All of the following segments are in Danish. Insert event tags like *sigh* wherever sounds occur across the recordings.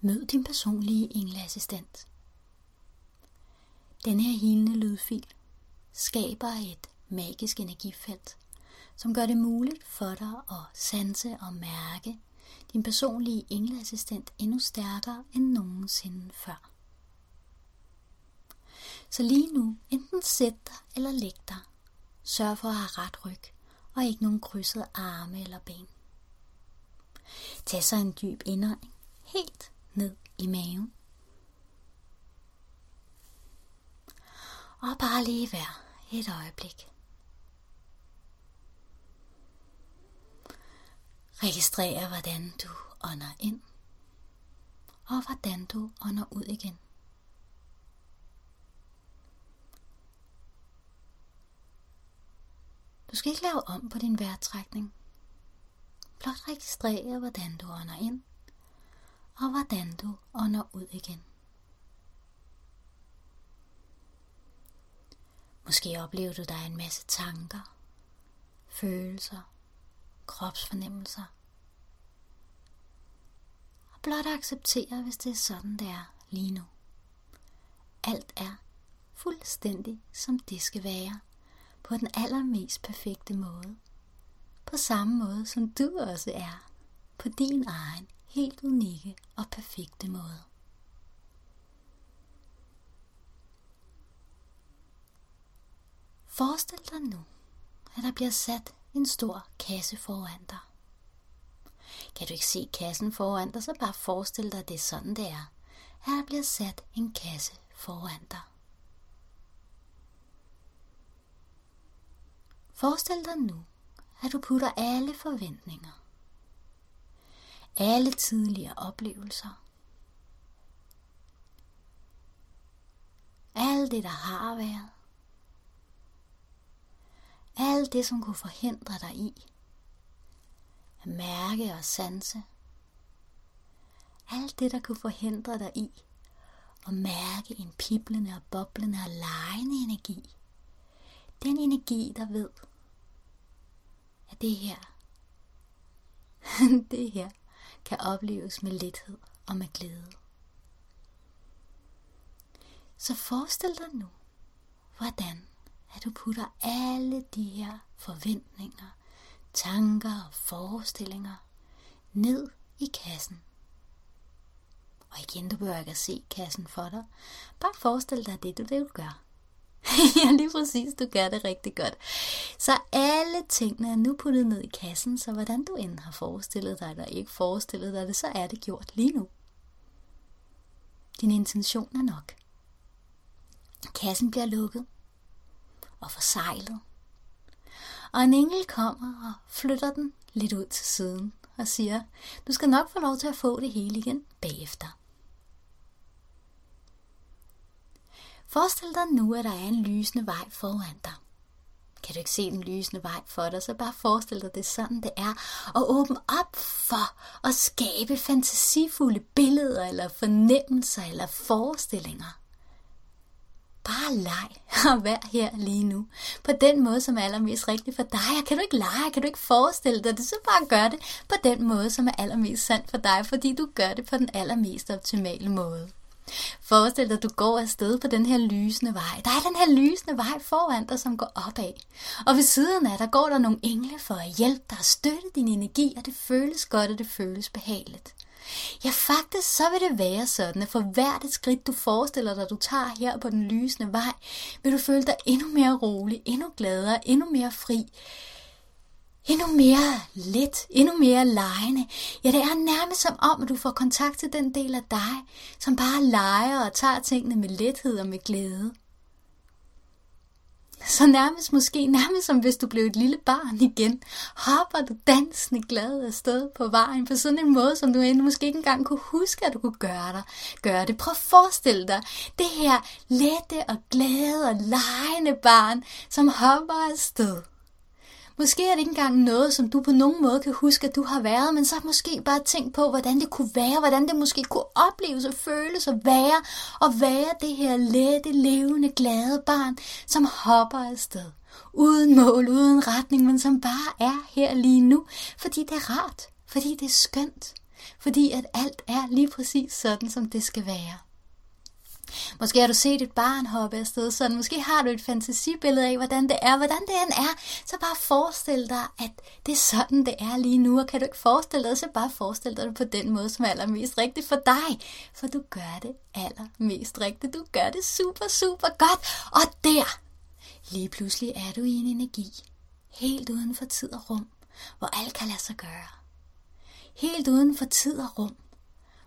Mød din personlige engleassistent. Den her hilende lydfil skaber et magisk energifelt, som gør det muligt for dig at sanse og mærke din personlige engleassistent endnu stærkere end nogensinde før. Så lige nu, enten sæt dig eller læg dig. Sørg for at have ret ryg og ikke nogen krydsede arme eller ben. Tag så en dyb indånding helt ned i maven. Og bare lige vær et øjeblik. Registrer, hvordan du ånder ind, og hvordan du ånder ud igen. Du skal ikke lave om på din vejrtrækning. Blot registrere, hvordan du ånder ind, og hvordan du ånder ud igen. Måske oplever du dig en masse tanker, følelser, kropsfornemmelser. Og blot acceptere, hvis det er sådan, det er lige nu. Alt er fuldstændig, som det skal være, på den allermest perfekte måde. På samme måde, som du også er, på din egen helt unikke og perfekte måde. Forestil dig nu, at der bliver sat en stor kasse foran dig. Kan du ikke se kassen foran dig, så bare forestil dig, at det er sådan, det er. At der bliver sat en kasse foran dig. Forestil dig nu, at du putter alle forventninger, alle tidligere oplevelser, alt det, der har været, alt det, som kunne forhindre dig i at mærke og sanse, alt det, der kunne forhindre dig i at mærke en piblende og boblende og lejende energi. Den energi, der ved, at det her, *laughs* det her kan opleves med lethed og med glæde. Så forestil dig nu, hvordan at du putter alle de her forventninger, tanker og forestillinger ned i kassen. Og igen, du behøver ikke at se kassen for dig. Bare forestil dig, det du vil gøre. *laughs* ja, lige præcis, du gør det rigtig godt. Så alle tingene er nu puttet ned i kassen, så hvordan du end har forestillet dig eller ikke forestillet dig det, så er det gjort lige nu. Din intention er nok. Kassen bliver lukket og forsejlet. Og en engel kommer og flytter den lidt ud til siden og siger, du skal nok få lov til at få det hele igen bagefter. Forestil dig nu, at der er en lysende vej foran dig. Kan du ikke se den lysende vej for dig, så bare forestil dig det sådan, det er. Og åbne op for at skabe fantasifulde billeder, eller fornemmelser, eller forestillinger. Bare leg og vær her lige nu. På den måde, som er allermest rigtig for dig. kan du ikke lege? Kan du ikke forestille dig det? Så bare gør det på den måde, som er allermest sandt for dig, fordi du gør det på den allermest optimale måde. Forestil dig, at du går afsted på den her lysende vej. Der er den her lysende vej foran dig, som går opad. Og ved siden af der går der nogle engle for at hjælpe dig og støtte din energi, og det føles godt, og det føles behageligt. Ja, faktisk så vil det være sådan, at for hvert et skridt, du forestiller dig, du tager her på den lysende vej, vil du føle dig endnu mere rolig, endnu gladere, endnu mere fri endnu mere let, endnu mere lejende. Ja, det er nærmest som om, at du får kontakt til den del af dig, som bare leger og tager tingene med lethed og med glæde. Så nærmest måske, nærmest som hvis du blev et lille barn igen, hopper du dansende glad afsted på vejen på sådan en måde, som du endnu måske ikke engang kunne huske, at du kunne gøre, dig. gøre det. Prøv at forestille dig det her lette og glade og lejende barn, som hopper afsted. Måske er det ikke engang noget, som du på nogen måde kan huske, at du har været, men så måske bare tænk på, hvordan det kunne være, hvordan det måske kunne opleves og føles og være, og være det her lette, levende, glade barn, som hopper afsted. Uden mål, uden retning, men som bare er her lige nu, fordi det er rart, fordi det er skønt. fordi at alt er lige præcis sådan, som det skal være. Måske har du set et barn hoppe afsted sådan. Måske har du et fantasibillede af, hvordan det er. Hvordan det end er, så bare forestil dig, at det er sådan, det er lige nu. Og kan du ikke forestille dig så bare forestil dig det på den måde, som er allermest rigtigt for dig. For du gør det allermest rigtigt. Du gør det super, super godt. Og der, lige pludselig er du i en energi. Helt uden for tid og rum, hvor alt kan lade sig gøre. Helt uden for tid og rum,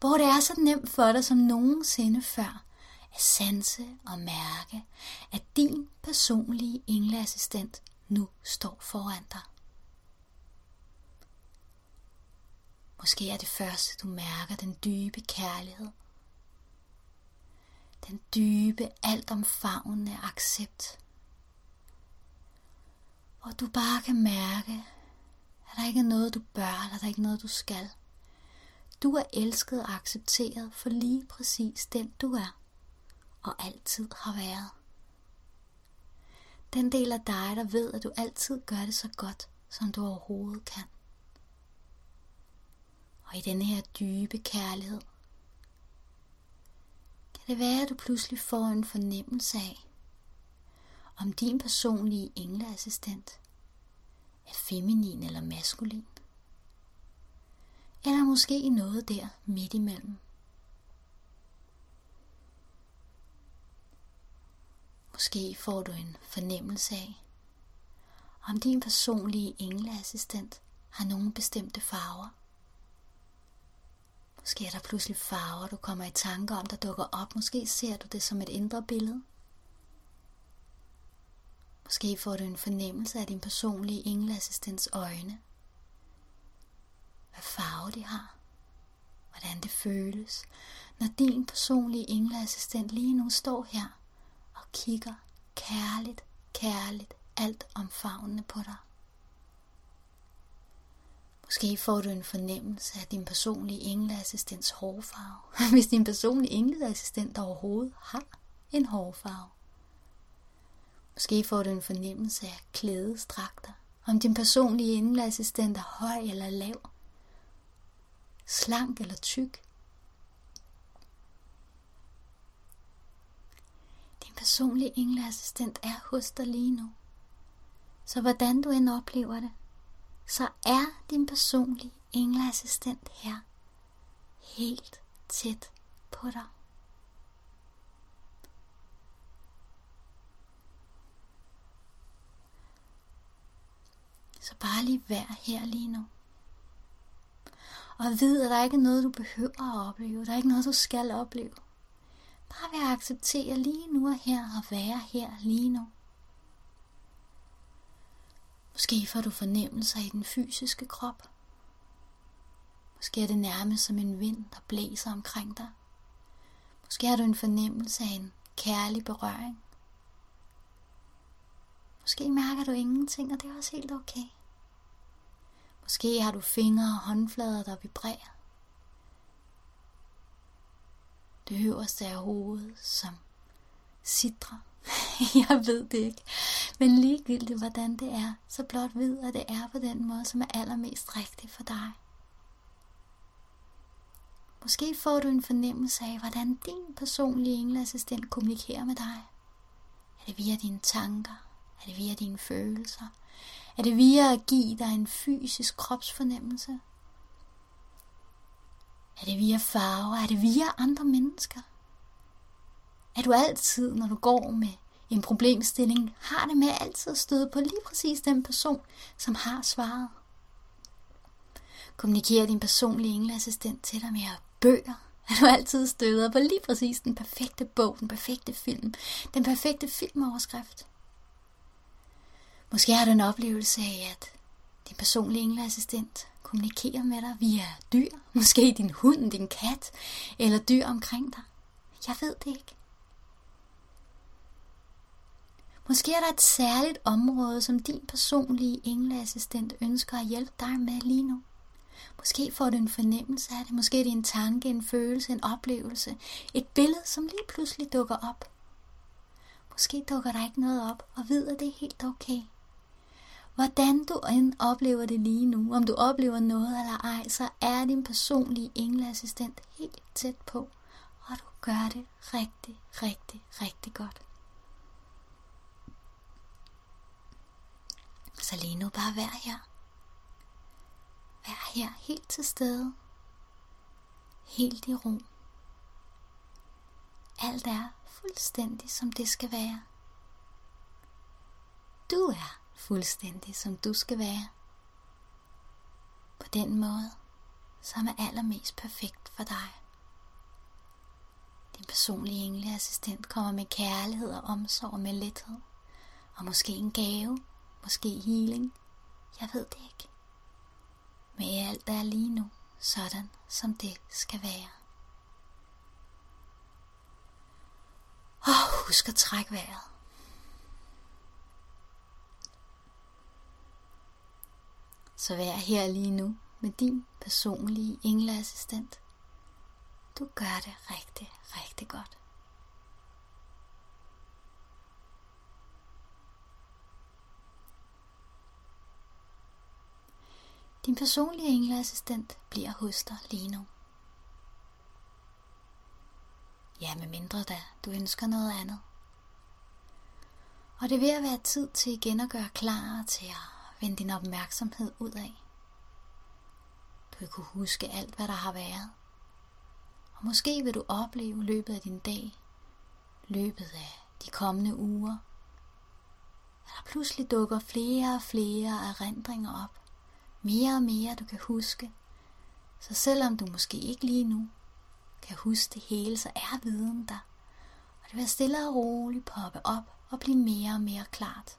hvor det er så nemt for dig som nogensinde før at sanse og mærke, at din personlige engleassistent nu står foran dig. Måske er det første, du mærker den dybe kærlighed. Den dybe, altomfavnende accept. Hvor du bare kan mærke, at der ikke er noget, du bør, eller der er ikke noget, du skal. Du er elsket og accepteret for lige præcis den, du er og altid har været. Den del af dig, der ved, at du altid gør det så godt, som du overhovedet kan. Og i denne her dybe kærlighed, kan det være, at du pludselig får en fornemmelse af, om din personlige engleassistent er feminin eller maskulin. Eller måske noget der midt imellem. Måske får du en fornemmelse af, om din personlige engleassistent har nogle bestemte farver. Måske er der pludselig farver, du kommer i tanke om, der dukker op. Måske ser du det som et indre billede. Måske får du en fornemmelse af din personlige engleassistents øjne. Hvad farve de har. Hvordan det føles, når din personlige engleassistent lige nu står her og kigger kærligt, kærligt, alt omfavnende på dig. Måske får du en fornemmelse af din personlige engleassistents hårfarve, *laughs* hvis din personlige engleassistent overhovedet har en hårfarve. Måske får du en fornemmelse af klædesdragter, om din personlige engleassistent er høj eller lav, slank eller tyk, personlige engleassistent er hos dig lige nu. Så hvordan du end oplever det, så er din personlige engleassistent her helt tæt på dig. Så bare lige vær her lige nu. Og vid, at der ikke er noget, du behøver at opleve. Der er ikke noget, du skal opleve. Bare ved at acceptere lige nu og her og være her lige nu. Måske får du fornemmelser i den fysiske krop. Måske er det nærmest som en vind, der blæser omkring dig. Måske har du en fornemmelse af en kærlig berøring. Måske mærker du ingenting, og det er også helt okay. Måske har du fingre og håndflader, der vibrerer. Det øverste af hovedet, som sidder. *laughs* jeg ved det ikke. Men ligegyldigt hvordan det er, så blot ved, at det er på den måde, som er allermest rigtig for dig. Måske får du en fornemmelse af, hvordan din personlige engleassistent kommunikerer med dig. Er det via dine tanker? Er det via dine følelser? Er det via at give dig en fysisk kropsfornemmelse? Er det via farver? Er det via andre mennesker? Er du altid, når du går med en problemstilling, har det med altid at støde på lige præcis den person, som har svaret? Kommunikerer din personlige engleassistent til dig med bøger? Er du altid støder på lige præcis den perfekte bog, den perfekte film, den perfekte filmoverskrift? Måske har du en oplevelse af, at din personlige engleassistent kommunikere med dig via dyr. *laughs* Måske din hund, din kat eller dyr omkring dig. Jeg ved det ikke. Måske er der et særligt område, som din personlige engleassistent ønsker at hjælpe dig med lige nu. Måske får du en fornemmelse af det. Måske er det en tanke, en følelse, en oplevelse. Et billede, som lige pludselig dukker op. Måske dukker der ikke noget op, og ved, at det er helt okay. Hvordan du end oplever det lige nu, om du oplever noget eller ej, så er din personlige engleassistent helt tæt på, og du gør det rigtig, rigtig, rigtig godt. Så lige nu bare vær her. Vær her helt til stede. Helt i ro. Alt er fuldstændig som det skal være. Du er fuldstændig som du skal være. På den måde, som er allermest perfekt for dig. Din personlige engleassistent kommer med kærlighed og omsorg og med lethed. Og måske en gave, måske healing. Jeg ved det ikke. Men alt der er lige nu, sådan som det skal være. Og husk at trække vejret. Så vær her lige nu med din personlige engleassistent. Du gør det rigtig, rigtig godt. Din personlige engleassistent bliver hos dig lige nu. Ja, med mindre da du ønsker noget andet. Og det er ved at være tid til igen at gøre klar til at vende din opmærksomhed ud af. Du vil kunne huske alt, hvad der har været. Og måske vil du opleve løbet af din dag, løbet af de kommende uger, at der pludselig dukker flere og flere erindringer op. Mere og mere du kan huske. Så selvom du måske ikke lige nu kan huske det hele, så er viden der. Og det vil stille og roligt poppe op og blive mere og mere klart.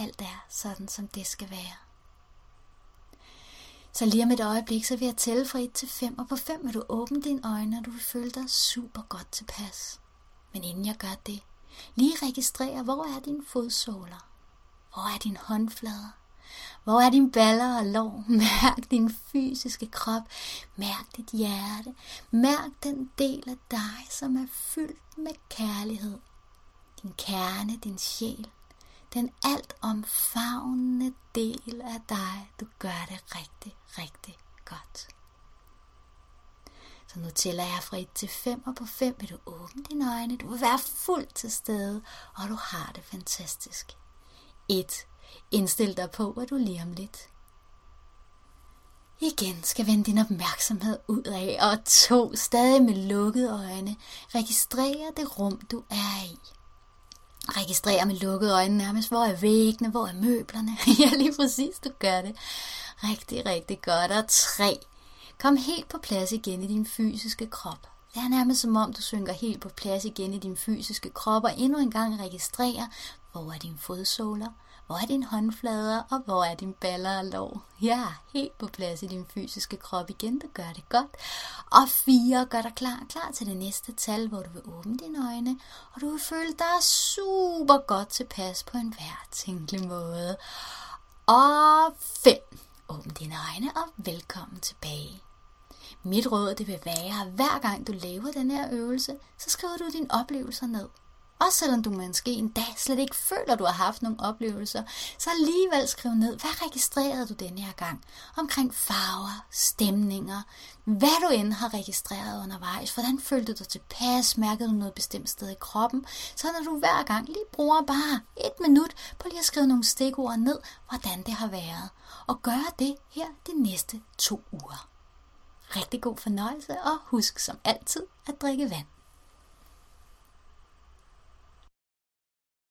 Alt er sådan, som det skal være. Så lige om et øjeblik, så vil jeg tælle fra 1 til 5, og på 5 vil du åbne dine øjne, og du vil føle dig super godt tilpas. Men inden jeg gør det, lige registrere, hvor er dine fodsåler? Hvor er dine håndflader? Hvor er dine baller og lår? *laughs* Mærk din fysiske krop. Mærk dit hjerte. Mærk den del af dig, som er fyldt med kærlighed. Din kerne, din sjæl den alt omfavnende del af dig. Du gør det rigtig, rigtig godt. Så nu tæller jeg fra 1 til 5, og på 5 vil du åbne dine øjne. Du vil være fuldt til stede, og du har det fantastisk. 1. Indstil dig på, at du lige om lidt igen skal vende din opmærksomhed ud af, og to, stadig med lukkede øjne, registrere det rum, du er i registrerer med lukkede øjne nærmest, hvor er væggene, hvor er møblerne. *laughs* ja, lige præcis, du gør det. Rigtig, rigtig godt. Og tre. Kom helt på plads igen i din fysiske krop. Det er nærmest som om, du synker helt på plads igen i din fysiske krop, og endnu en gang registrerer, hvor er dine fodsåler, hvor er dine håndflader, og hvor er dine baller og lår? Ja, helt på plads i din fysiske krop igen, du gør det godt. Og fire, gør dig klar, klar til det næste tal, hvor du vil åbne dine øjne, og du vil føle dig super godt tilpas på en hver tænkelig måde. Og fem, åbn dine øjne og velkommen tilbage. Mit råd det vil være, at hver gang du laver den her øvelse, så skriver du dine oplevelser ned. Også selvom du måske en dag slet ikke føler, at du har haft nogle oplevelser, så alligevel skriv ned, hvad registrerede du denne her gang? Omkring farver, stemninger, hvad du end har registreret undervejs. Hvordan følte du dig tilpas? Mærkede du noget bestemt sted i kroppen? Så når du hver gang lige bruger bare et minut på lige at skrive nogle stikord ned, hvordan det har været. Og gør det her de næste to uger. Rigtig god fornøjelse, og husk som altid at drikke vand.